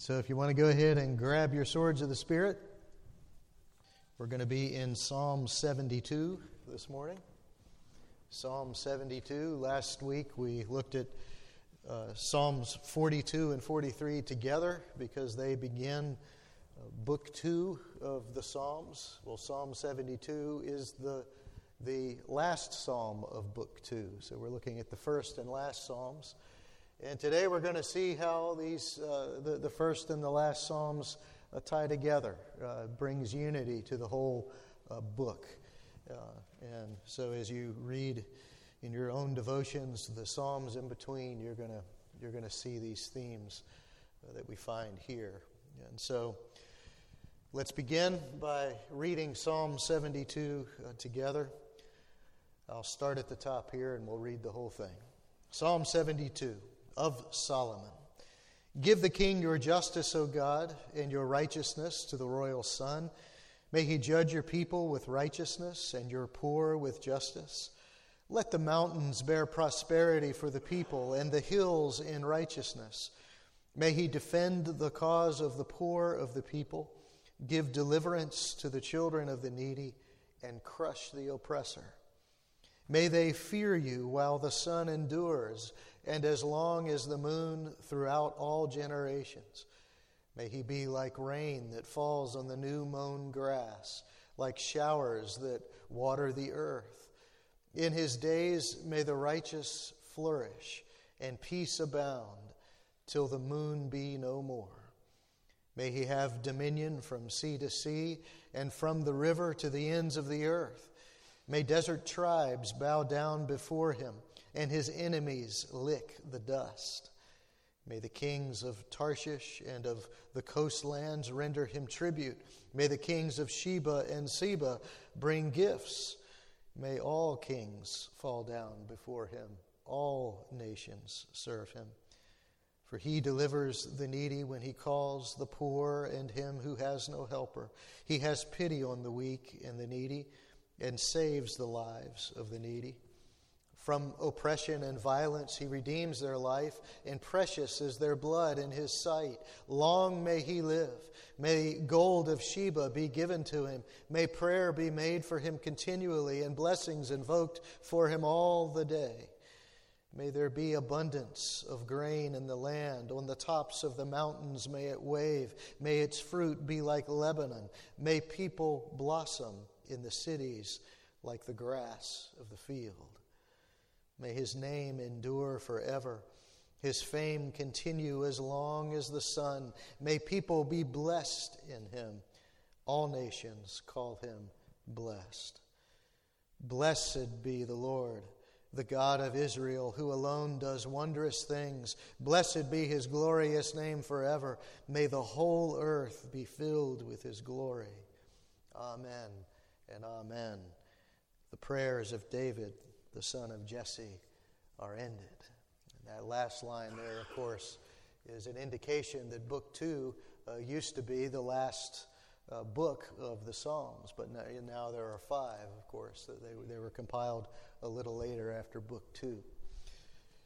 And so, if you want to go ahead and grab your swords of the Spirit, we're going to be in Psalm 72 this morning. Psalm 72. Last week we looked at uh, Psalms 42 and 43 together because they begin uh, book two of the Psalms. Well, Psalm 72 is the, the last psalm of book two. So we're looking at the first and last Psalms. And today we're going to see how these, uh, the, the first and the last Psalms uh, tie together, uh, brings unity to the whole uh, book. Uh, and so as you read in your own devotions the Psalms in between, you're going to you're going to see these themes uh, that we find here. And so let's begin by reading Psalm 72 together. I'll start at the top here and we'll read the whole thing. Psalm 72 of Solomon. Give the king your justice, O God, and your righteousness to the royal son. May he judge your people with righteousness and your poor with justice. Let the mountains bear prosperity for the people and the hills in righteousness. May he defend the cause of the poor of the people, give deliverance to the children of the needy, and crush the oppressor. May they fear you while the sun endures and as long as the moon throughout all generations. May he be like rain that falls on the new mown grass, like showers that water the earth. In his days may the righteous flourish and peace abound till the moon be no more. May he have dominion from sea to sea and from the river to the ends of the earth. May desert tribes bow down before him and his enemies lick the dust. May the kings of Tarshish and of the coastlands render him tribute. May the kings of Sheba and Seba bring gifts. May all kings fall down before him. All nations serve him. For he delivers the needy when he calls the poor and him who has no helper. He has pity on the weak and the needy and saves the lives of the needy. From oppression and violence, he redeems their life, and precious is their blood in his sight. Long may he live. May gold of Sheba be given to him. May prayer be made for him continually, and blessings invoked for him all the day. May there be abundance of grain in the land. On the tops of the mountains may it wave. May its fruit be like Lebanon. May people blossom in the cities like the grass of the field. May his name endure forever. His fame continue as long as the sun. May people be blessed in him. All nations call him blessed. Blessed be the Lord, the God of Israel, who alone does wondrous things. Blessed be his glorious name forever. May the whole earth be filled with his glory. Amen and amen. The prayers of David the son of Jesse, are ended. And that last line there, of course, is an indication that Book Two uh, used to be the last uh, book of the Psalms, but now, now, there are five, of course. They, they were compiled a little later after Book Two.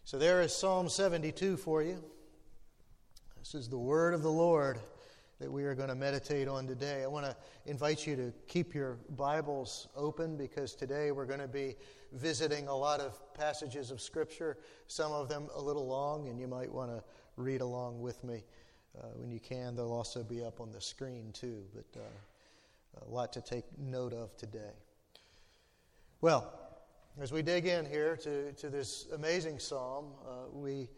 So there is Psalm 72 for you. This is the word of the Lord that we are going to meditate on today. I want to invite you to keep your Bibles open because today we're going to be visiting a lot of passages of Scripture, some of them a little long, and you might want to read along with me uh, when you can. They'll also be up on the screen too, but uh, a lot to take note of today. Well, as we dig in here to, to this amazing psalm, uh, we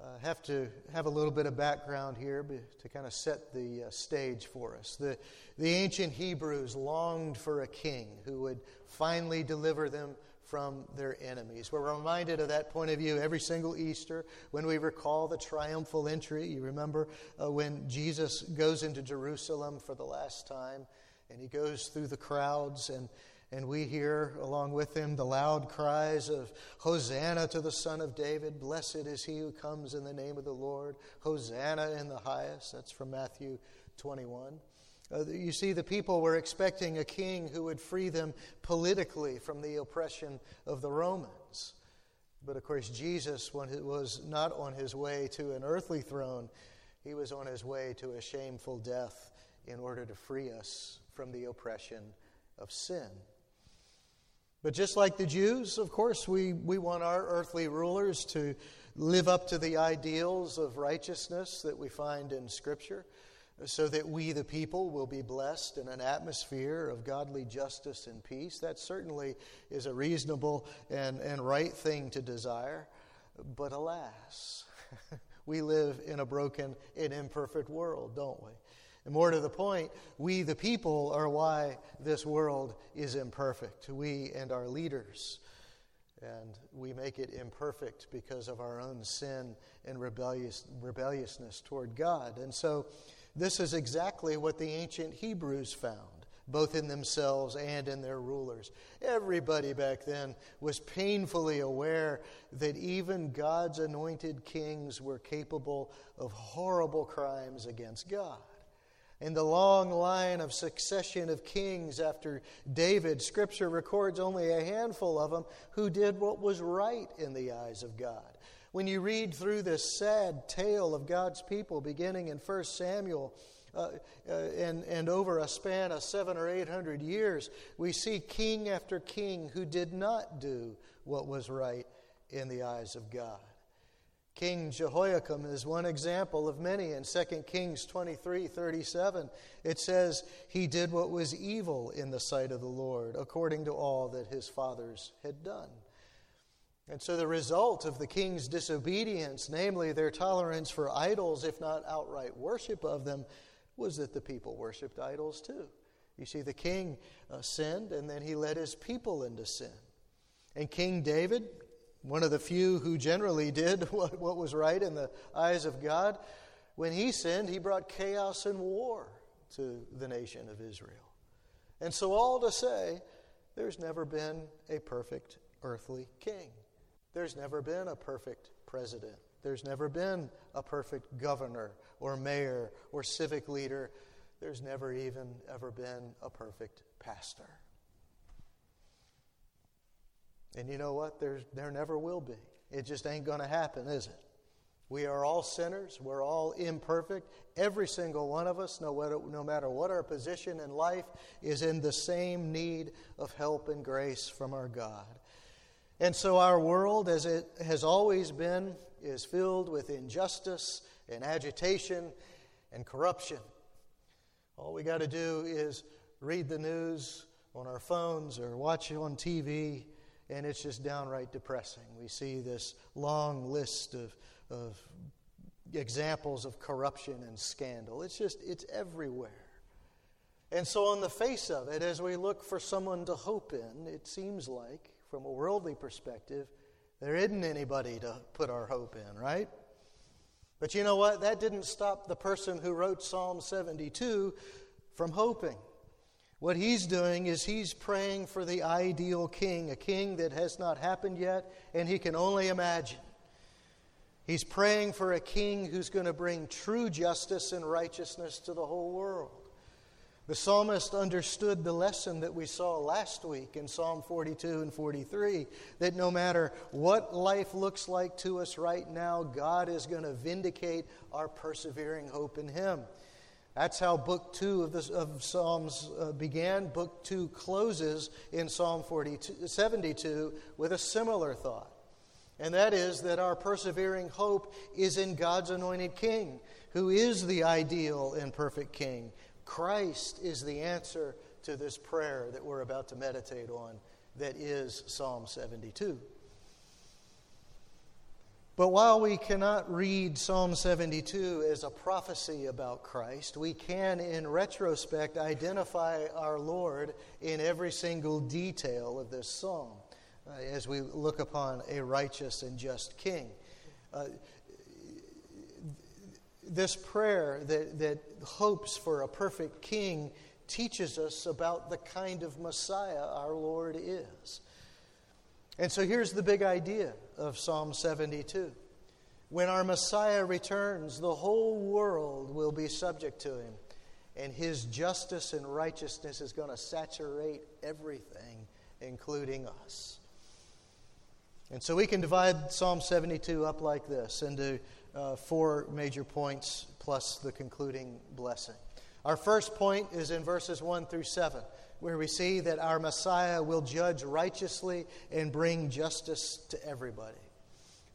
uh, have to have a little bit of background here to kind of set the uh, stage for us. The, the ancient Hebrews longed for a king who would finally deliver them from their enemies. We're reminded of that point of view every single Easter when we recall the triumphal entry. You remember uh, when Jesus goes into Jerusalem for the last time and he goes through the crowds and and we hear along with him the loud cries of Hosanna to the Son of David. Blessed is he who comes in the name of the Lord. Hosanna in the highest. That's from Matthew 21. Uh, you see, the people were expecting a king who would free them politically from the oppression of the Romans. But of course, Jesus was not on his way to an earthly throne. He was on his way to a shameful death in order to free us from the oppression of sin. But just like the Jews, of course, we, we want our earthly rulers to live up to the ideals of righteousness that we find in Scripture so that we, the people, will be blessed in an atmosphere of godly justice and peace. That certainly is a reasonable and, and right thing to desire. But alas, we live in a broken and imperfect world, don't we? And more to the point, we, the people, are why this world is imperfect. We and our leaders. And we make it imperfect because of our own sin and rebellious, rebelliousness toward God. And so, this is exactly what the ancient Hebrews found, both in themselves and in their rulers. Everybody back then was painfully aware that even God's anointed kings were capable of horrible crimes against God. In the long line of succession of kings after David, Scripture records only a handful of them who did what was right in the eyes of God. When you read through this sad tale of God's people, beginning in 1 Samuel, uh, uh, and, and over a span of seven or eight hundred years, we see king after king who did not do what was right in the eyes of God. King Jehoiakim is one example of many. In 2 Kings 23 37, it says, He did what was evil in the sight of the Lord, according to all that his fathers had done. And so the result of the king's disobedience, namely their tolerance for idols, if not outright worship of them, was that the people worshiped idols too. You see, the king uh, sinned and then he led his people into sin. And King David, one of the few who generally did what, what was right in the eyes of God, when he sinned, he brought chaos and war to the nation of Israel. And so, all to say, there's never been a perfect earthly king. There's never been a perfect president. There's never been a perfect governor or mayor or civic leader. There's never even ever been a perfect pastor. And you know what? There's, there never will be. It just ain't going to happen, is it? We are all sinners. We're all imperfect. Every single one of us, no matter, no matter what our position in life, is in the same need of help and grace from our God. And so our world, as it has always been, is filled with injustice and agitation and corruption. All we got to do is read the news on our phones or watch it on TV, and it's just downright depressing. We see this long list of, of examples of corruption and scandal. It's just, it's everywhere. And so, on the face of it, as we look for someone to hope in, it seems like from a worldly perspective, there isn't anybody to put our hope in, right? But you know what? That didn't stop the person who wrote Psalm 72 from hoping. What he's doing is he's praying for the ideal king, a king that has not happened yet, and he can only imagine. He's praying for a king who's going to bring true justice and righteousness to the whole world. The psalmist understood the lesson that we saw last week in Psalm 42 and 43 that no matter what life looks like to us right now, God is going to vindicate our persevering hope in Him. That's how Book 2 of, of Psalms uh, began. Book 2 closes in Psalm 42, 72 with a similar thought. And that is that our persevering hope is in God's anointed King, who is the ideal and perfect King Christ is the answer to this prayer that we're about to meditate on, that is Psalm 72. But while we cannot read Psalm 72 as a prophecy about Christ, we can, in retrospect, identify our Lord in every single detail of this psalm uh, as we look upon a righteous and just king. Uh, this prayer that, that hopes for a perfect king teaches us about the kind of Messiah our Lord is. And so here's the big idea of Psalm 72. When our Messiah returns, the whole world will be subject to him, and his justice and righteousness is going to saturate everything, including us. And so we can divide Psalm 72 up like this into uh, four major points plus the concluding blessing. Our first point is in verses 1 through 7, where we see that our Messiah will judge righteously and bring justice to everybody.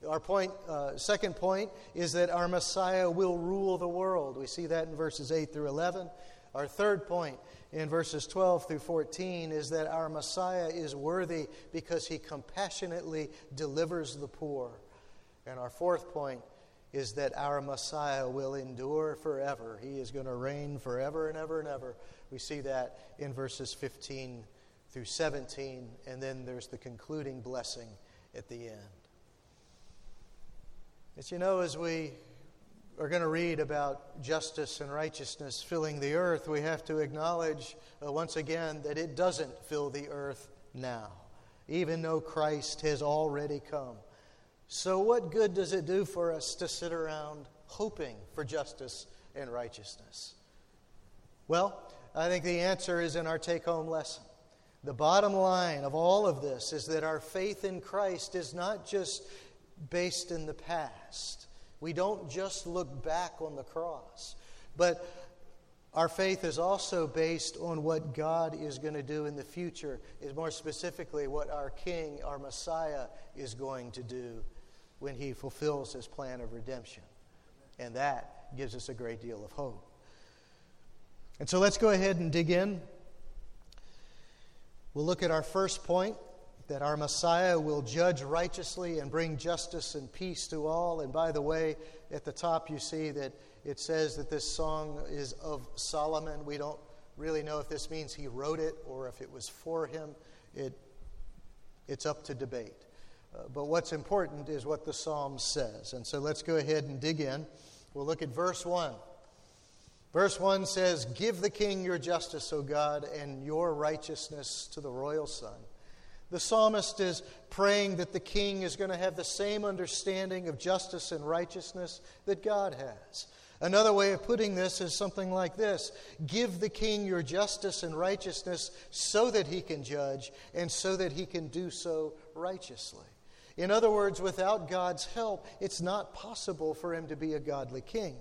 Our point, uh, second point, is that our Messiah will rule the world. We see that in verses 8 through 11. Our third point in verses 12 through 14 is that our Messiah is worthy because he compassionately delivers the poor. And our fourth point is that our Messiah will endure forever. He is going to reign forever and ever and ever. We see that in verses 15 through 17, and then there's the concluding blessing at the end. As you know, as we are going to read about justice and righteousness filling the earth, we have to acknowledge uh, once again that it doesn't fill the earth now, even though Christ has already come. So, what good does it do for us to sit around hoping for justice and righteousness? Well, I think the answer is in our take home lesson. The bottom line of all of this is that our faith in Christ is not just based in the past. We don't just look back on the cross, but our faith is also based on what God is going to do in the future, is more specifically what our King, our Messiah, is going to do when he fulfills his plan of redemption. And that gives us a great deal of hope. And so let's go ahead and dig in. We'll look at our first point that our Messiah will judge righteously and bring justice and peace to all. And by the way, at the top you see that it says that this song is of Solomon. We don't really know if this means he wrote it or if it was for him. It, it's up to debate. Uh, but what's important is what the psalm says. And so let's go ahead and dig in. We'll look at verse 1. Verse 1 says, Give the king your justice, O God, and your righteousness to the royal son. The psalmist is praying that the king is going to have the same understanding of justice and righteousness that God has. Another way of putting this is something like this Give the king your justice and righteousness so that he can judge and so that he can do so righteously. In other words, without God's help, it's not possible for him to be a godly king.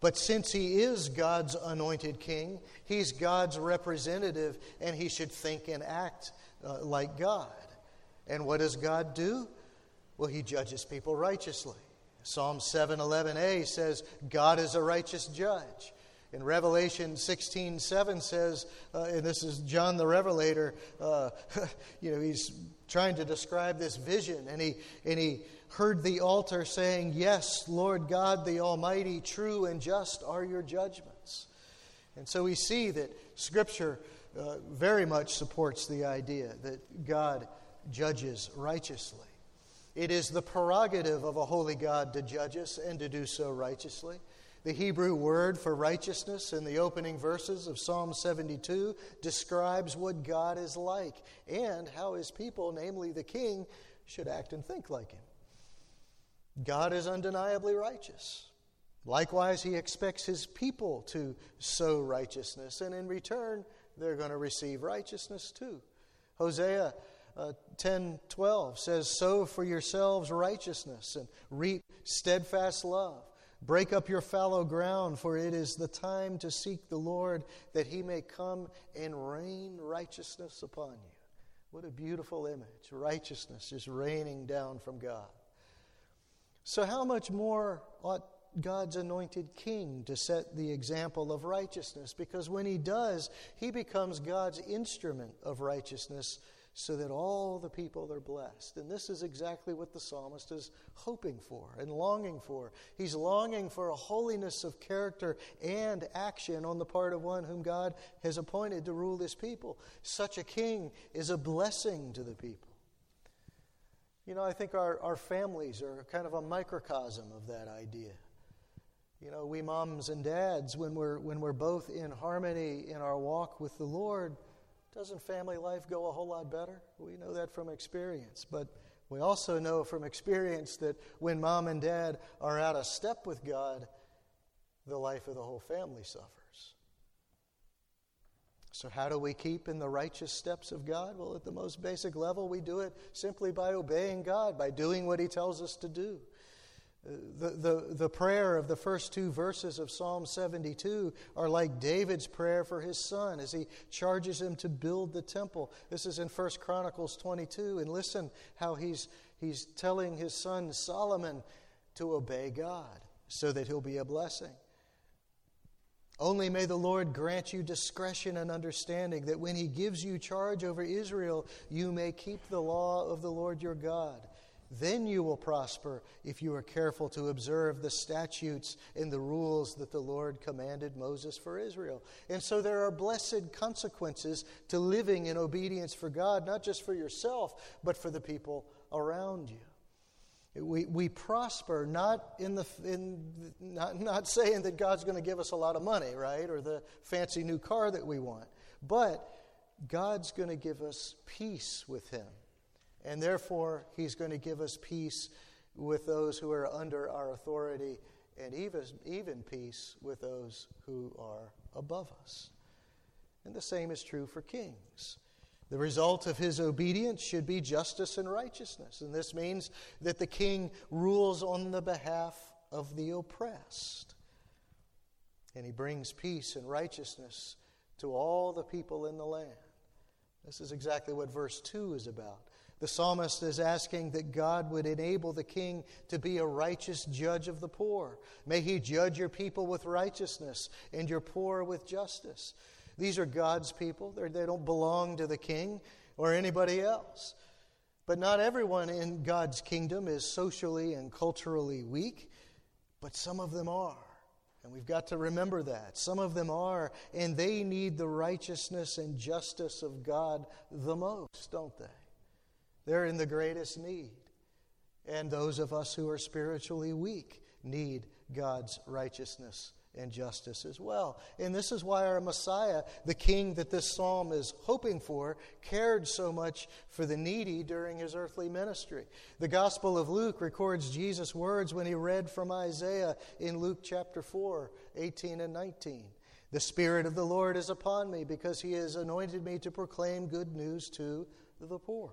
But since he is God's anointed king, he's God's representative, and he should think and act uh, like God. And what does God do? Well, he judges people righteously. Psalm 711a says, God is a righteous judge. In Revelation 16 7 says, uh, and this is John the Revelator, uh, you know, he's trying to describe this vision, and he, and he heard the altar saying, Yes, Lord God the Almighty, true and just are your judgments. And so we see that Scripture uh, very much supports the idea that God judges righteously. It is the prerogative of a holy God to judge us and to do so righteously. The Hebrew word for righteousness in the opening verses of Psalm 72 describes what God is like and how his people, namely the king, should act and think like him. God is undeniably righteous. Likewise, he expects his people to sow righteousness, and in return, they're going to receive righteousness too. Hosea uh, 10 12 says, Sow for yourselves righteousness and reap steadfast love. Break up your fallow ground, for it is the time to seek the Lord, that he may come and rain righteousness upon you. What a beautiful image. Righteousness is raining down from God. So, how much more ought God's anointed king to set the example of righteousness? Because when he does, he becomes God's instrument of righteousness so that all the people are blessed. And this is exactly what the psalmist is hoping for and longing for. He's longing for a holiness of character and action on the part of one whom God has appointed to rule his people. Such a king is a blessing to the people. You know, I think our, our families are kind of a microcosm of that idea. You know, we moms and dads, when we're, when we're both in harmony in our walk with the Lord, doesn't family life go a whole lot better? We know that from experience. But we also know from experience that when mom and dad are out of step with God, the life of the whole family suffers. So, how do we keep in the righteous steps of God? Well, at the most basic level, we do it simply by obeying God, by doing what He tells us to do. The, the, the prayer of the first two verses of Psalm 72 are like David's prayer for his son as he charges him to build the temple. This is in 1 Chronicles 22. And listen how he's, he's telling his son Solomon to obey God so that he'll be a blessing. Only may the Lord grant you discretion and understanding that when he gives you charge over Israel, you may keep the law of the Lord your God. Then you will prosper if you are careful to observe the statutes and the rules that the Lord commanded Moses for Israel. And so there are blessed consequences to living in obedience for God, not just for yourself, but for the people around you. We, we prosper not in the in not, not saying that God's going to give us a lot of money, right, or the fancy new car that we want, but God's going to give us peace with Him. And therefore, He's going to give us peace with those who are under our authority and even, even peace with those who are above us. And the same is true for kings. The result of his obedience should be justice and righteousness. And this means that the king rules on the behalf of the oppressed. And he brings peace and righteousness to all the people in the land. This is exactly what verse 2 is about. The psalmist is asking that God would enable the king to be a righteous judge of the poor. May he judge your people with righteousness and your poor with justice. These are God's people, They're, they do not belong to the king or anybody else. But not everyone in God's kingdom is socially and culturally weak, but some of them are. And we've got to remember that. Some of them are, and they need the righteousness and justice of God the most, don't they? They're in the greatest need. And those of us who are spiritually weak need God's righteousness and justice as well. And this is why our Messiah, the king that this psalm is hoping for, cared so much for the needy during his earthly ministry. The Gospel of Luke records Jesus' words when he read from Isaiah in Luke chapter 4, 18 and 19. The Spirit of the Lord is upon me because he has anointed me to proclaim good news to the poor.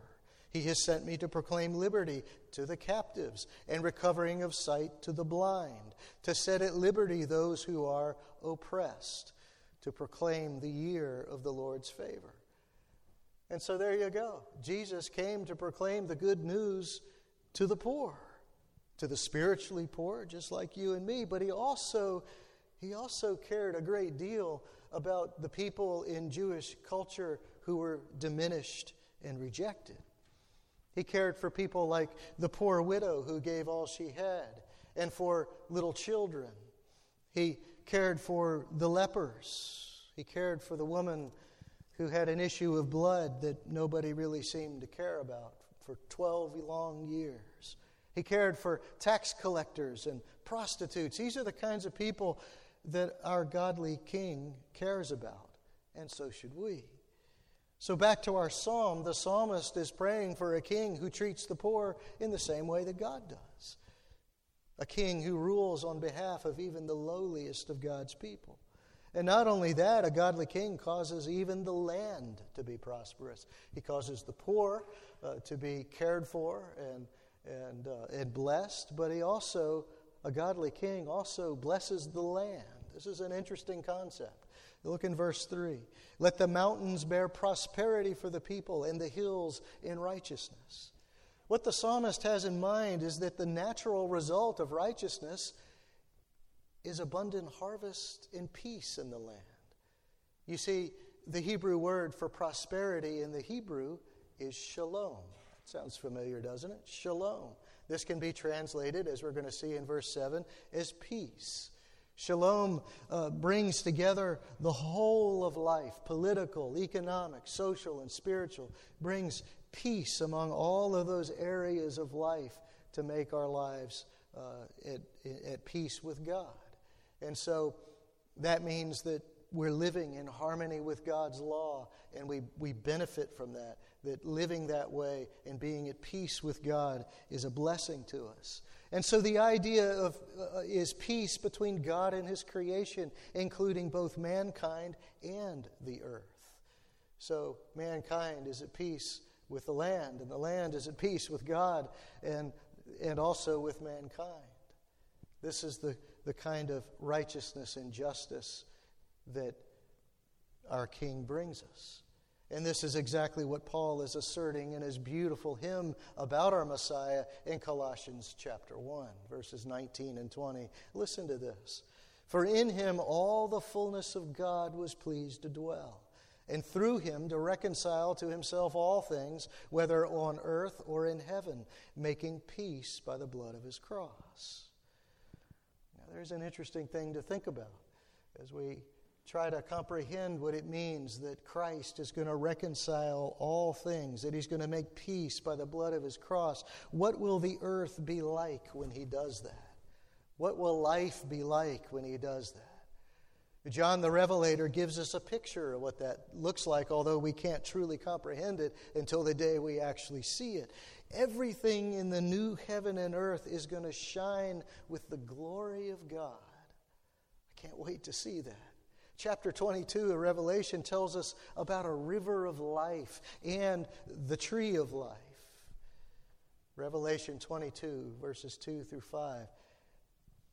He has sent me to proclaim liberty to the captives and recovering of sight to the blind, to set at liberty those who are oppressed, to proclaim the year of the Lord's favor. And so there you go. Jesus came to proclaim the good news to the poor, to the spiritually poor, just like you and me, but he also he also cared a great deal about the people in Jewish culture who were diminished and rejected. He cared for people like the poor widow who gave all she had, and for little children. He cared for the lepers. He cared for the woman who had an issue of blood that nobody really seemed to care about for 12 long years. He cared for tax collectors and prostitutes. These are the kinds of people that our godly king cares about, and so should we. So, back to our psalm, the psalmist is praying for a king who treats the poor in the same way that God does. A king who rules on behalf of even the lowliest of God's people. And not only that, a godly king causes even the land to be prosperous. He causes the poor uh, to be cared for and, and, uh, and blessed, but he also, a godly king, also blesses the land. This is an interesting concept. Look in verse 3. Let the mountains bear prosperity for the people, and the hills in righteousness. What the psalmist has in mind is that the natural result of righteousness is abundant harvest and peace in the land. You see, the Hebrew word for prosperity in the Hebrew is shalom. That Sounds familiar, doesn't it? Shalom. This can be translated, as we're going to see in verse 7, as peace. Shalom uh, brings together the whole of life political, economic, social, and spiritual, brings peace among all of those areas of life to make our lives uh, at, at peace with God. And so that means that we're living in harmony with God's law, and we, we benefit from that. That living that way and being at peace with God is a blessing to us. And so the idea of uh, is peace between God and his creation, including both mankind and the earth. So mankind is at peace with the land, and the land is at peace with God and, and also with mankind. This is the, the kind of righteousness and justice that our King brings us. And this is exactly what Paul is asserting in his beautiful hymn about our Messiah in Colossians chapter 1, verses 19 and 20. Listen to this. For in him all the fullness of God was pleased to dwell, and through him to reconcile to himself all things, whether on earth or in heaven, making peace by the blood of his cross. Now, there's an interesting thing to think about as we try to comprehend what it means that Christ is going to reconcile all things, that he's going to make peace by the blood of his cross. What will the earth be like when he does that? What will life be like when he does that? John the Revelator gives us a picture of what that looks like, although we can't truly comprehend it until the day we actually see it. Everything in the new heaven and earth is going to shine with the glory of God. I can't wait to see that. Chapter 22 of Revelation tells us about a river of life and the tree of life. Revelation 22, verses 2 through 5.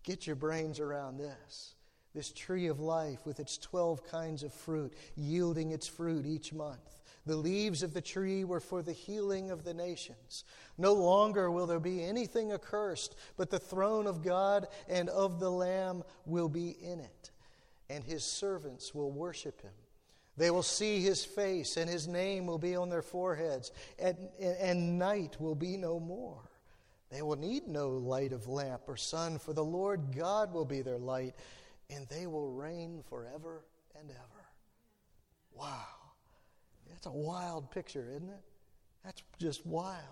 Get your brains around this. This tree of life with its 12 kinds of fruit, yielding its fruit each month. The leaves of the tree were for the healing of the nations. No longer will there be anything accursed, but the throne of God and of the Lamb will be in it and his servants will worship him. They will see his face, and his name will be on their foreheads, and, and night will be no more. They will need no light of lamp or sun, for the Lord God will be their light, and they will reign forever and ever. Wow. That's a wild picture, isn't it? That's just wild.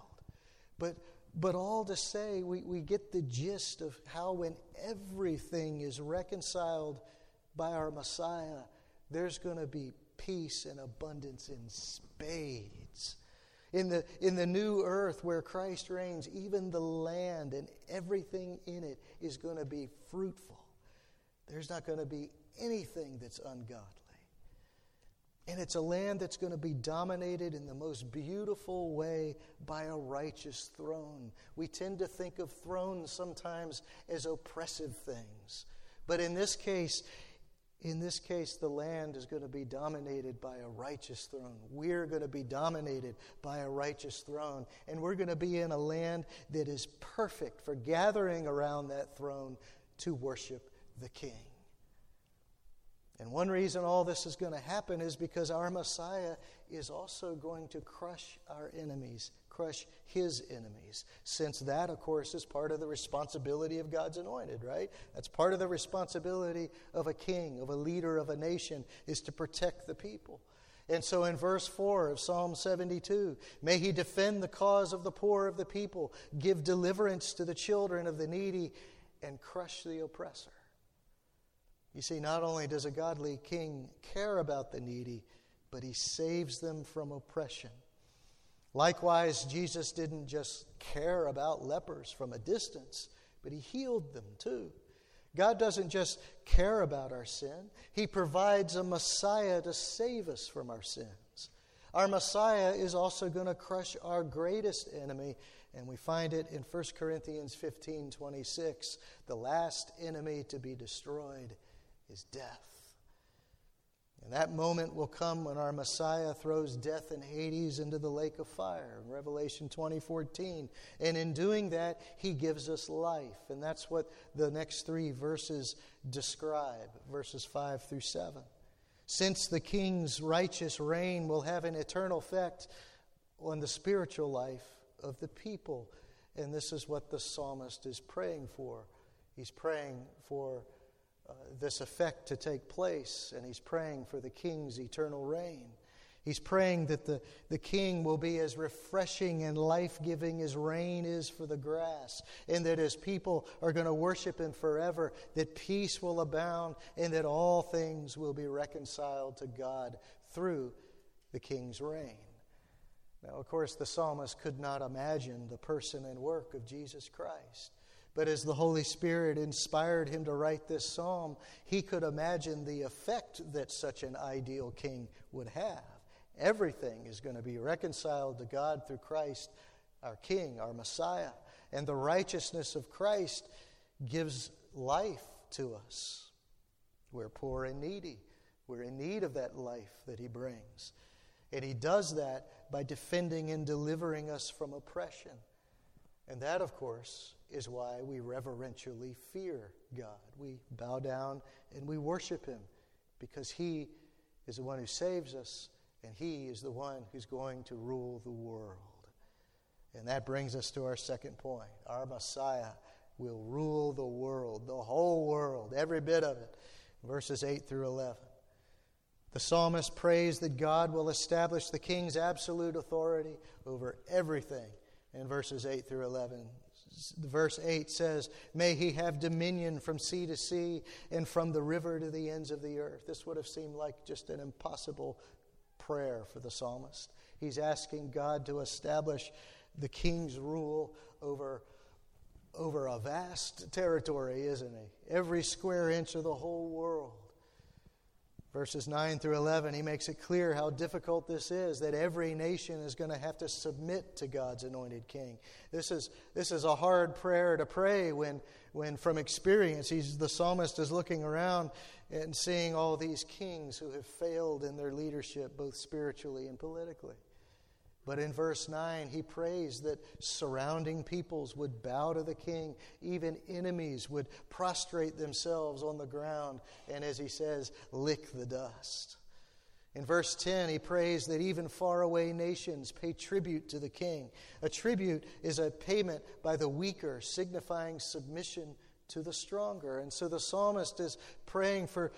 But, but all to say, we, we get the gist of how when everything is reconciled by our Messiah, there's going to be peace and abundance in spades. In the, in the new earth where Christ reigns, even the land and everything in it is going to be fruitful. There's not going to be anything that's ungodly. And it's a land that's going to be dominated in the most beautiful way by a righteous throne. We tend to think of thrones sometimes as oppressive things. But in this case, in this case, the land is going to be dominated by a righteous throne. We're going to be dominated by a righteous throne. And we're going to be in a land that is perfect for gathering around that throne to worship the King. And one reason all this is going to happen is because our Messiah is also going to crush our enemies crush his enemies. Since that, of course, is part of the responsibility of God's anointed, right? That's part of the responsibility of a king, of a leader of a nation, is to protect the people. And so in verse 4 of Psalm 72, may he defend the cause of the poor of the people, give deliverance to the children of the needy, and crush the oppressor. You see, not only does a godly king care about the needy, but he saves them from oppression. Likewise, Jesus didn't just care about lepers from a distance, but he healed them too. God doesn't just care about our sin, He provides a Messiah to save us from our sins. Our Messiah is also going to crush our greatest enemy, and we find it in 1 Corinthians 15 26. The last enemy to be destroyed is death. And that moment will come when our Messiah throws death and Hades into the lake of fire in Revelation 20:14. And in doing that, he gives us life. And that's what the next 3 verses describe, verses 5 through 7. Since the king's righteous reign will have an eternal effect on the spiritual life of the people. And this is what the psalmist is praying for. He's praying for uh, this effect to take place, and he's praying for the king's eternal reign. He's praying that the, the king will be as refreshing and life giving as rain is for the grass, and that as people are going to worship him forever, that peace will abound, and that all things will be reconciled to God through the king's reign. Now, of course, the psalmist could not imagine the person and work of Jesus Christ. But as the Holy Spirit inspired him to write this psalm, he could imagine the effect that such an ideal king would have. Everything is going to be reconciled to God through Christ, our King, our Messiah. And the righteousness of Christ gives life to us. We're poor and needy. We're in need of that life that He brings. And He does that by defending and delivering us from oppression. And that, of course, is why we reverentially fear God. We bow down and we worship Him because He is the one who saves us and He is the one who's going to rule the world. And that brings us to our second point. Our Messiah will rule the world, the whole world, every bit of it. Verses 8 through 11. The psalmist prays that God will establish the king's absolute authority over everything in verses 8 through 11. Verse 8 says, May he have dominion from sea to sea and from the river to the ends of the earth. This would have seemed like just an impossible prayer for the psalmist. He's asking God to establish the king's rule over, over a vast territory, isn't he? Every square inch of the whole world. Verses 9 through 11, he makes it clear how difficult this is, that every nation is going to have to submit to God's anointed king. This is, this is a hard prayer to pray when, when from experience, he's, the psalmist is looking around and seeing all these kings who have failed in their leadership, both spiritually and politically. But in verse 9, he prays that surrounding peoples would bow to the king. Even enemies would prostrate themselves on the ground and, as he says, lick the dust. In verse 10, he prays that even faraway nations pay tribute to the king. A tribute is a payment by the weaker, signifying submission to the stronger. And so the psalmist is praying for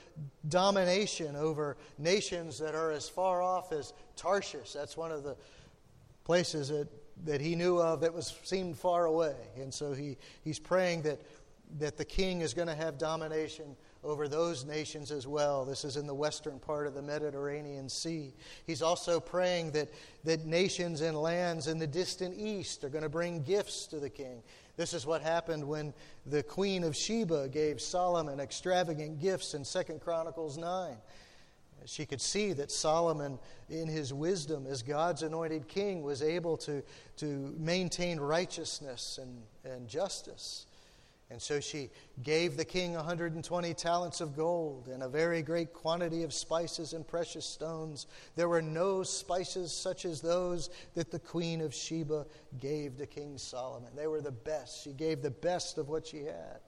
domination over nations that are as far off as Tarshish. That's one of the places that, that he knew of that was seemed far away. And so he, he's praying that, that the king is going to have domination over those nations as well. This is in the western part of the Mediterranean Sea. He's also praying that, that nations and lands in the distant east are going to bring gifts to the king. This is what happened when the queen of Sheba gave Solomon extravagant gifts in 2 Chronicles 9. She could see that Solomon, in his wisdom as God's anointed king, was able to, to maintain righteousness and, and justice. And so she gave the king 120 talents of gold and a very great quantity of spices and precious stones. There were no spices such as those that the queen of Sheba gave to King Solomon. They were the best. She gave the best of what she had.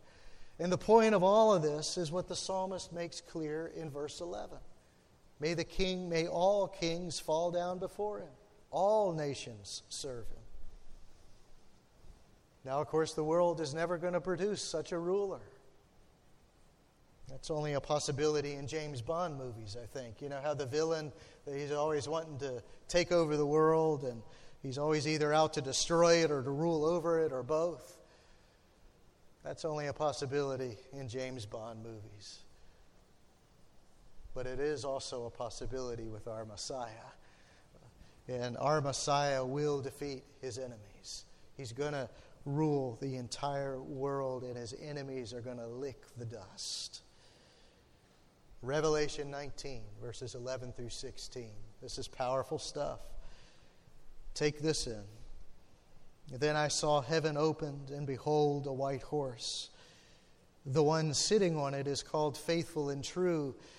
And the point of all of this is what the psalmist makes clear in verse 11. May the king, may all kings fall down before him. All nations serve him. Now, of course, the world is never going to produce such a ruler. That's only a possibility in James Bond movies, I think. You know how the villain, he's always wanting to take over the world, and he's always either out to destroy it or to rule over it or both. That's only a possibility in James Bond movies but it is also a possibility with our Messiah. And our Messiah will defeat his enemies. He's going to rule the entire world, and his enemies are going to lick the dust. Revelation 19, verses 11 through 16. This is powerful stuff. Take this in. Then I saw heaven opened, and behold, a white horse. The one sitting on it is called faithful and true,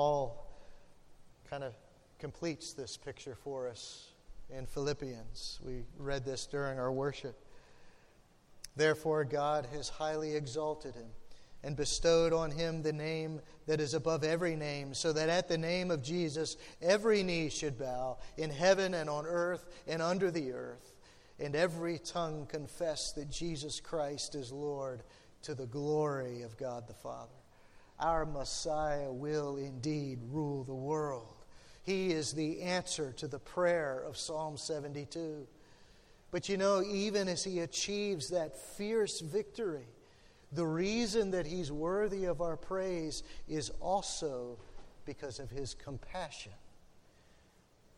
Paul kind of completes this picture for us in Philippians. We read this during our worship. Therefore, God has highly exalted him and bestowed on him the name that is above every name, so that at the name of Jesus every knee should bow in heaven and on earth and under the earth and every tongue confess that Jesus Christ is Lord to the glory of God the Father. Our Messiah will indeed rule the world. He is the answer to the prayer of Psalm 72. But you know, even as he achieves that fierce victory, the reason that he's worthy of our praise is also because of his compassion.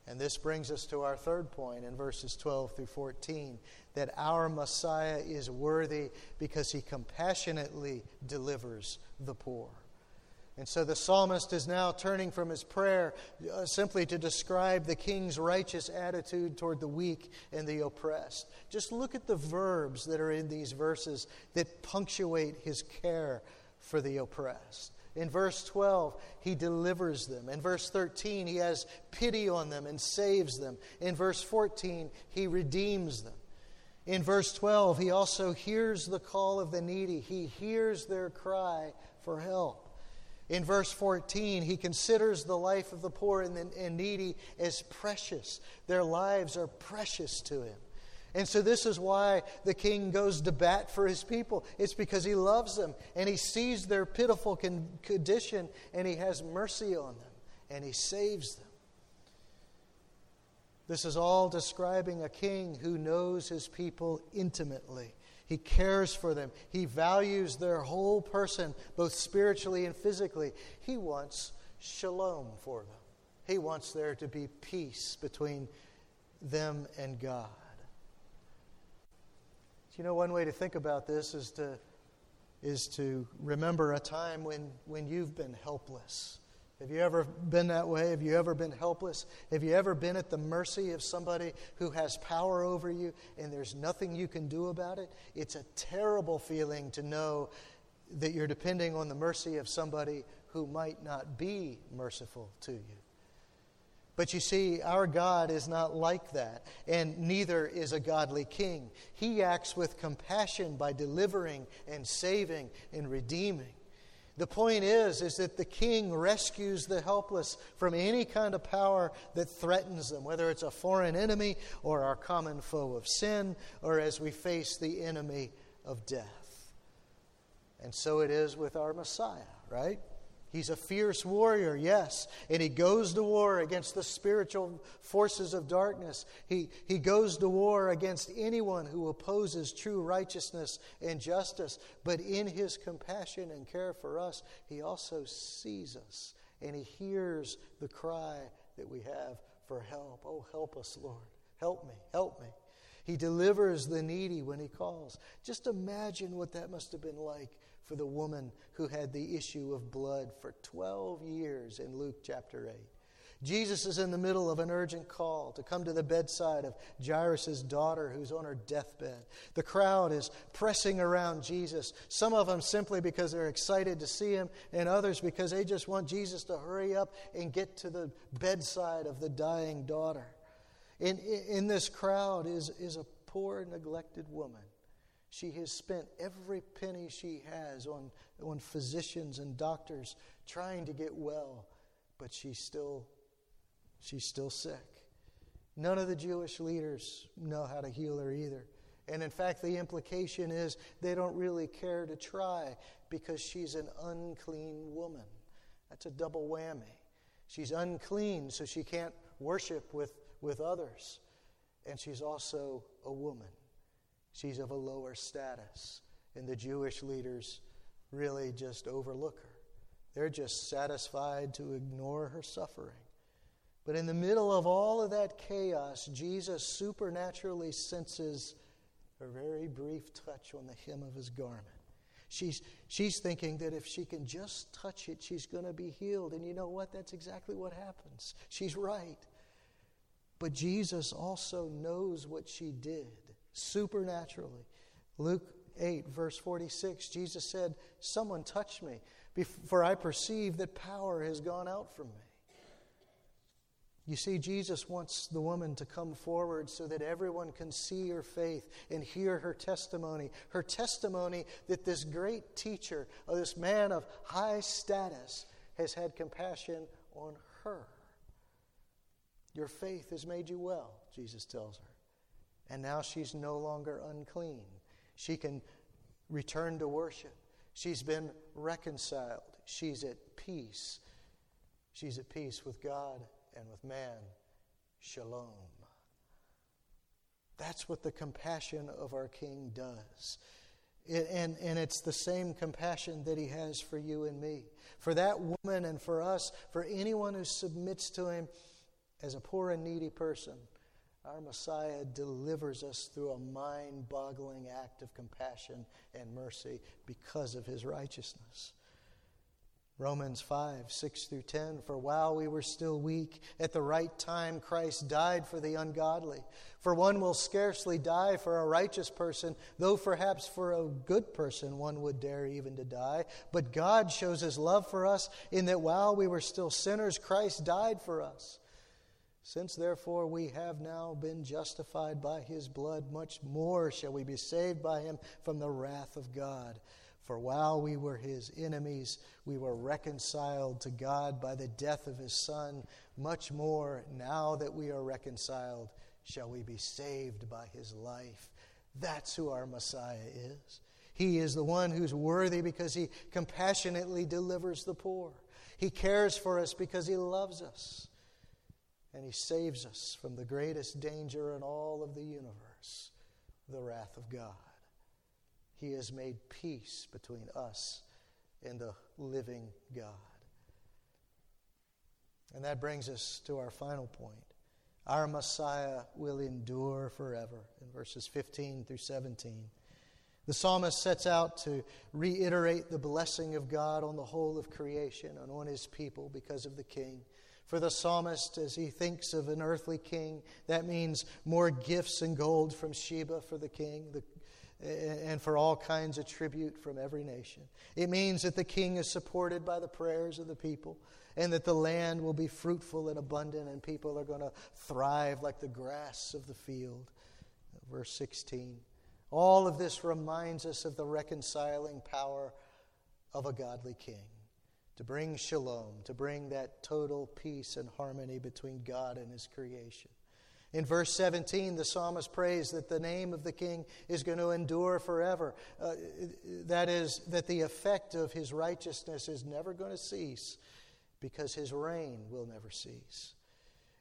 And this brings us to our third point in verses 12 through 14 that our Messiah is worthy because he compassionately delivers the poor. And so the psalmist is now turning from his prayer uh, simply to describe the king's righteous attitude toward the weak and the oppressed. Just look at the verbs that are in these verses that punctuate his care for the oppressed. In verse 12, he delivers them. In verse 13, he has pity on them and saves them. In verse 14, he redeems them. In verse 12, he also hears the call of the needy. He hears their cry for help. In verse 14, he considers the life of the poor and, the, and needy as precious. Their lives are precious to him. And so, this is why the king goes to bat for his people. It's because he loves them and he sees their pitiful con- condition and he has mercy on them and he saves them. This is all describing a king who knows his people intimately. He cares for them. He values their whole person, both spiritually and physically. He wants shalom for them. He wants there to be peace between them and God. You know, one way to think about this is to, is to remember a time when, when you've been helpless. Have you ever been that way? Have you ever been helpless? Have you ever been at the mercy of somebody who has power over you and there's nothing you can do about it? It's a terrible feeling to know that you're depending on the mercy of somebody who might not be merciful to you. But you see, our God is not like that, and neither is a godly king. He acts with compassion by delivering and saving and redeeming. The point is is that the king rescues the helpless from any kind of power that threatens them, whether it's a foreign enemy or our common foe of sin or as we face the enemy of death. And so it is with our Messiah, right? He's a fierce warrior, yes, and he goes to war against the spiritual forces of darkness. He, he goes to war against anyone who opposes true righteousness and justice. But in his compassion and care for us, he also sees us and he hears the cry that we have for help. Oh, help us, Lord. Help me, help me. He delivers the needy when he calls. Just imagine what that must have been like for the woman who had the issue of blood for 12 years in Luke chapter 8. Jesus is in the middle of an urgent call to come to the bedside of Jairus' daughter who's on her deathbed. The crowd is pressing around Jesus, some of them simply because they're excited to see him, and others because they just want Jesus to hurry up and get to the bedside of the dying daughter. In, in this crowd is, is a poor, neglected woman she has spent every penny she has on, on physicians and doctors trying to get well, but she's still, she's still sick. None of the Jewish leaders know how to heal her either. And in fact, the implication is they don't really care to try because she's an unclean woman. That's a double whammy. She's unclean, so she can't worship with, with others. And she's also a woman. She's of a lower status. And the Jewish leaders really just overlook her. They're just satisfied to ignore her suffering. But in the middle of all of that chaos, Jesus supernaturally senses a very brief touch on the hem of his garment. She's, she's thinking that if she can just touch it, she's going to be healed. And you know what? That's exactly what happens. She's right. But Jesus also knows what she did supernaturally. Luke 8, verse 46, Jesus said, Someone touched me, for I perceive that power has gone out from me. You see, Jesus wants the woman to come forward so that everyone can see her faith and hear her testimony. Her testimony that this great teacher, or this man of high status, has had compassion on her. Your faith has made you well, Jesus tells her and now she's no longer unclean. She can return to worship. She's been reconciled. She's at peace. She's at peace with God and with man. Shalom. That's what the compassion of our King does. It, and, and it's the same compassion that he has for you and me. For that woman and for us, for anyone who submits to him as a poor and needy person, our Messiah delivers us through a mind boggling act of compassion and mercy because of his righteousness. Romans 5, 6 through 10. For while we were still weak, at the right time Christ died for the ungodly. For one will scarcely die for a righteous person, though perhaps for a good person one would dare even to die. But God shows his love for us in that while we were still sinners, Christ died for us. Since therefore we have now been justified by his blood, much more shall we be saved by him from the wrath of God. For while we were his enemies, we were reconciled to God by the death of his Son. Much more, now that we are reconciled, shall we be saved by his life. That's who our Messiah is. He is the one who's worthy because he compassionately delivers the poor. He cares for us because he loves us. And he saves us from the greatest danger in all of the universe the wrath of God. He has made peace between us and the living God. And that brings us to our final point. Our Messiah will endure forever in verses 15 through 17. The psalmist sets out to reiterate the blessing of God on the whole of creation and on his people because of the king. For the psalmist, as he thinks of an earthly king, that means more gifts and gold from Sheba for the king, the and for all kinds of tribute from every nation. It means that the king is supported by the prayers of the people and that the land will be fruitful and abundant and people are going to thrive like the grass of the field. Verse 16. All of this reminds us of the reconciling power of a godly king to bring shalom, to bring that total peace and harmony between God and his creation. In verse 17, the psalmist prays that the name of the king is going to endure forever. Uh, that is, that the effect of his righteousness is never going to cease because his reign will never cease.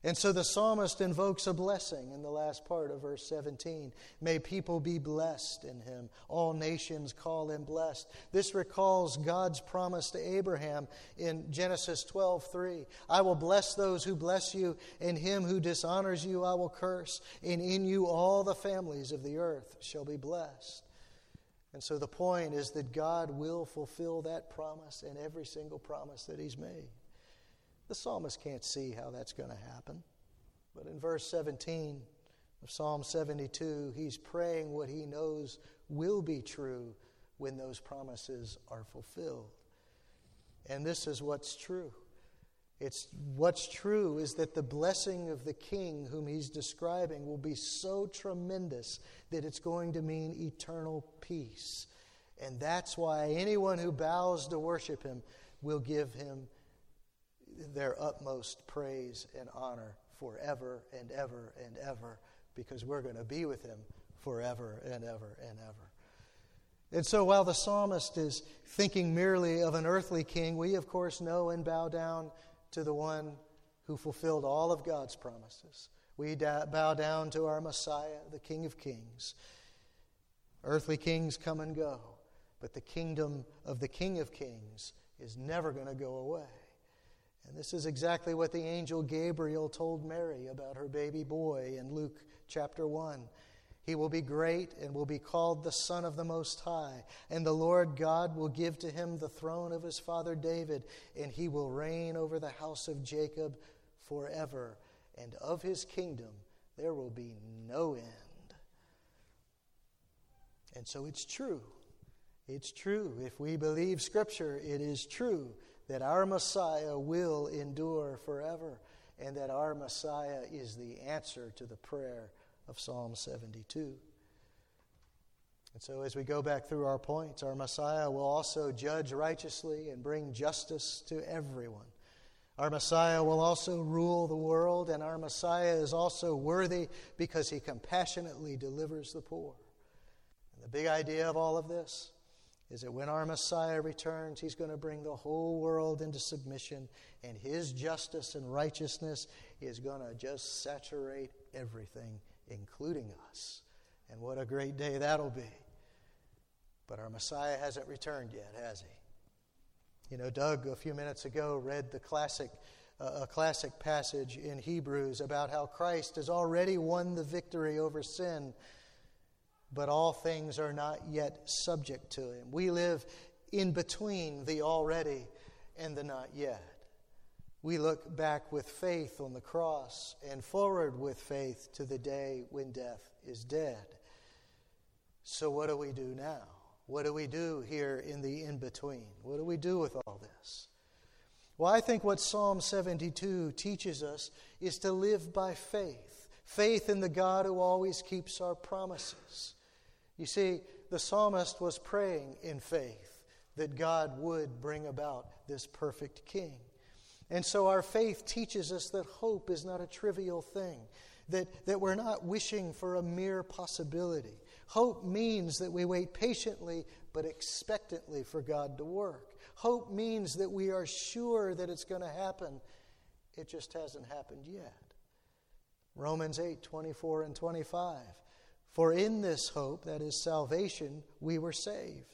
And so the psalmist invokes a blessing in the last part of verse 17. May people be blessed in him. All nations call him blessed. This recalls God's promise to Abraham in Genesis 12:3. I will bless those who bless you, and him who dishonors you I will curse, and in you all the families of the earth shall be blessed. And so the point is that God will fulfill that promise and every single promise that he's made. The psalmist can't see how that's going to happen. But in verse 17 of Psalm 72, he's praying what he knows will be true when those promises are fulfilled. And this is what's true. It's what's true is that the blessing of the king whom he's describing will be so tremendous that it's going to mean eternal peace. And that's why anyone who bows to worship him will give him their utmost praise and honor forever and ever and ever because we're going to be with him forever and ever and ever. And so while the psalmist is thinking merely of an earthly king, we of course know and bow down to the one who fulfilled all of God's promises. We bow down to our Messiah, the King of Kings. Earthly kings come and go, but the kingdom of the King of Kings is never going to go away. And this is exactly what the angel Gabriel told Mary about her baby boy in Luke chapter 1. He will be great and will be called the Son of the Most High. And the Lord God will give to him the throne of his father David, and he will reign over the house of Jacob forever. And of his kingdom there will be no end. And so it's true. It's true. If we believe Scripture, it is true that our Messiah will endure forever and that our Messiah is the answer to the prayer of Psalm 72. And so, as we go back through our points, our Messiah will also judge righteously and bring justice to everyone. Our Messiah will also rule the world, and our Messiah is also worthy because he compassionately delivers the poor. And the big idea of all of this is that when our Messiah returns, he's going to bring the whole world into submission, and his justice and righteousness is going to just saturate everything, including us. And what a great day that'll be. But our Messiah hasn't returned yet, has he? You know, Doug, a few minutes ago, read the classic, uh, a classic passage in Hebrews about how Christ has already won the victory over sin, but all things are not yet subject to him. We live in between the already and the not yet. We look back with faith on the cross and forward with faith to the day when death is dead. So, what do we do now? What do we do here in the in between? What do we do with all this? Well, I think what Psalm 72 teaches us is to live by faith faith in the God who always keeps our promises. You see, the psalmist was praying in faith that God would bring about this perfect king. And so our faith teaches us that hope is not a trivial thing, that, that we're not wishing for a mere possibility. Hope means that we wait patiently but expectantly for God to work. Hope means that we are sure that it's going to happen. It just hasn't happened yet. Romans 8 24 and 25. For in this hope, that is salvation, we were saved.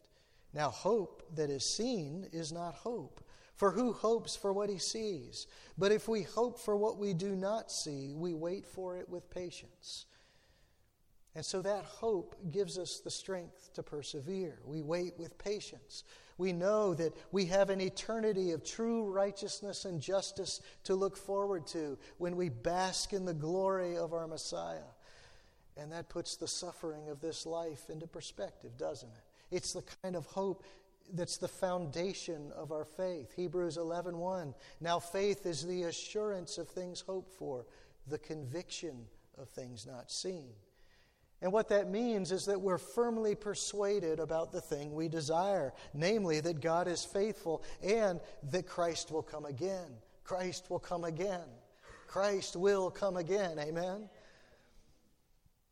Now, hope that is seen is not hope. For who hopes for what he sees? But if we hope for what we do not see, we wait for it with patience. And so that hope gives us the strength to persevere. We wait with patience. We know that we have an eternity of true righteousness and justice to look forward to when we bask in the glory of our Messiah. And that puts the suffering of this life into perspective, doesn't it? It's the kind of hope that's the foundation of our faith. Hebrews 11:1. 1. Now faith is the assurance of things hoped for, the conviction of things not seen. And what that means is that we're firmly persuaded about the thing we desire, namely that God is faithful and that Christ will come again. Christ will come again. Christ will come again. Amen?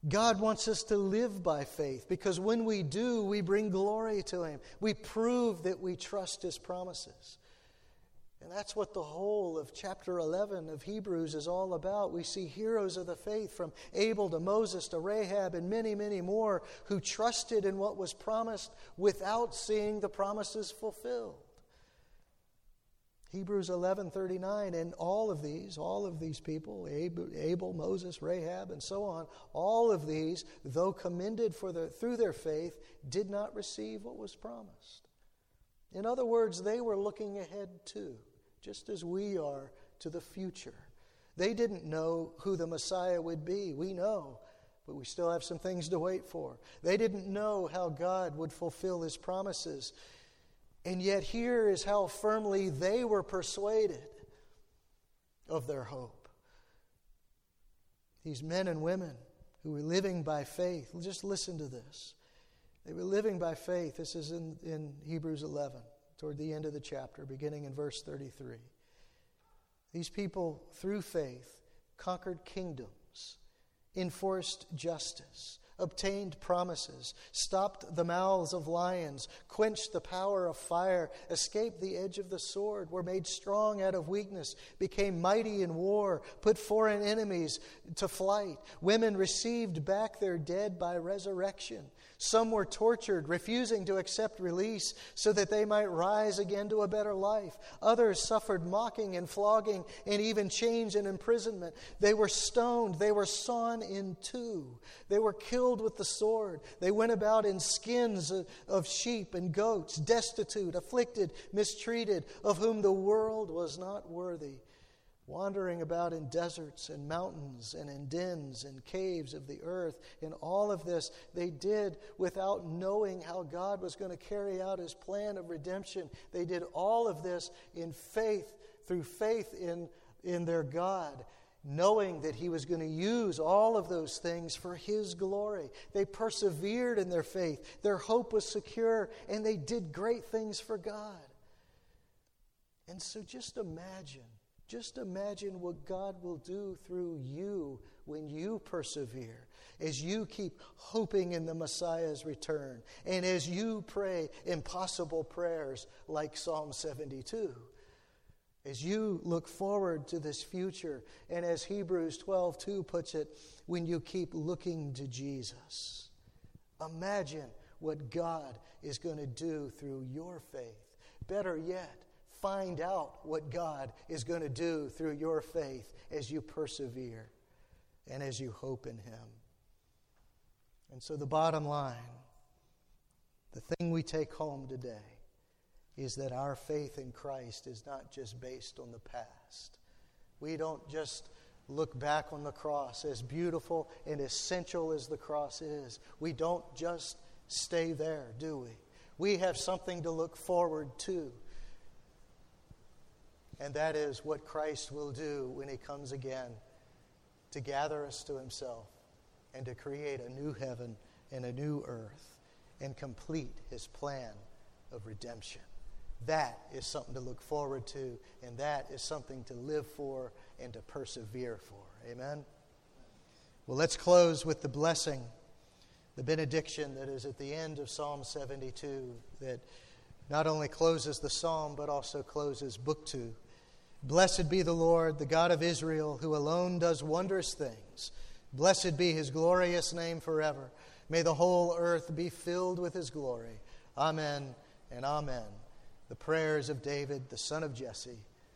God wants us to live by faith because when we do, we bring glory to Him. We prove that we trust His promises. And that's what the whole of chapter 11 of Hebrews is all about. We see heroes of the faith from Abel to Moses to Rahab and many, many more who trusted in what was promised without seeing the promises fulfilled. Hebrews 11:39 and all of these all of these people Abel, Moses, Rahab and so on all of these though commended for the, through their faith did not receive what was promised. In other words they were looking ahead too just as we are to the future. They didn't know who the Messiah would be. We know, but we still have some things to wait for. They didn't know how God would fulfill his promises. And yet, here is how firmly they were persuaded of their hope. These men and women who were living by faith, just listen to this. They were living by faith. This is in, in Hebrews 11 toward the end of the chapter, beginning in verse 33. These people, through faith, conquered kingdoms, enforced justice, obtained promises, stopped the mouths of lions, quenched the power of fire, escaped the edge of the sword, were made strong out of weakness, became mighty in war, put foreign enemies to flight. Women received back their dead by resurrection. Some were tortured, refusing to accept release so that they might rise again to a better life. Others suffered mocking and flogging and even chains and imprisonment. They were stoned. They were sawn in two. They were killed with the sword. They went about in skins of sheep and goats, destitute, afflicted, mistreated, of whom the world was not worthy wandering about in deserts and mountains and in dens and caves of the earth. In all of this, they did without knowing how God was going to carry out his plan of redemption. They did all of this in faith, through faith in, in their God. Knowing that he was going to use all of those things for his glory. They persevered in their faith. Their hope was secure, and they did great things for God. And so just imagine Just imagine what God will do through you when you persevere, as you keep hoping in the Messiah's return, and as you pray impossible prayers like Psalm 72. As you look forward to this future, and as Hebrews 12 2 puts it, when you keep looking to Jesus, imagine what God is going to do through your faith. Better yet, find out what God is going to do through your faith as you persevere and as you hope in Him. And so, the bottom line, the thing we take home today, is that our faith in Christ is not just based on the past. We don't just look back on the cross, as beautiful and essential as the cross is. We don't just stay there, do we? We have something to look forward to. And that is what Christ will do when He comes again to gather us to Himself and to create a new heaven and a new earth and complete His plan of redemption. That is something to look forward to, and that is something to live for and to persevere for. Amen? Well, let's close with the blessing, the benediction that is at the end of Psalm 72, that not only closes the psalm, but also closes Book 2. Blessed be the Lord, the God of Israel, who alone does wondrous things. Blessed be his glorious name forever. May the whole earth be filled with his glory. Amen and amen. The prayers of David, the son of Jesse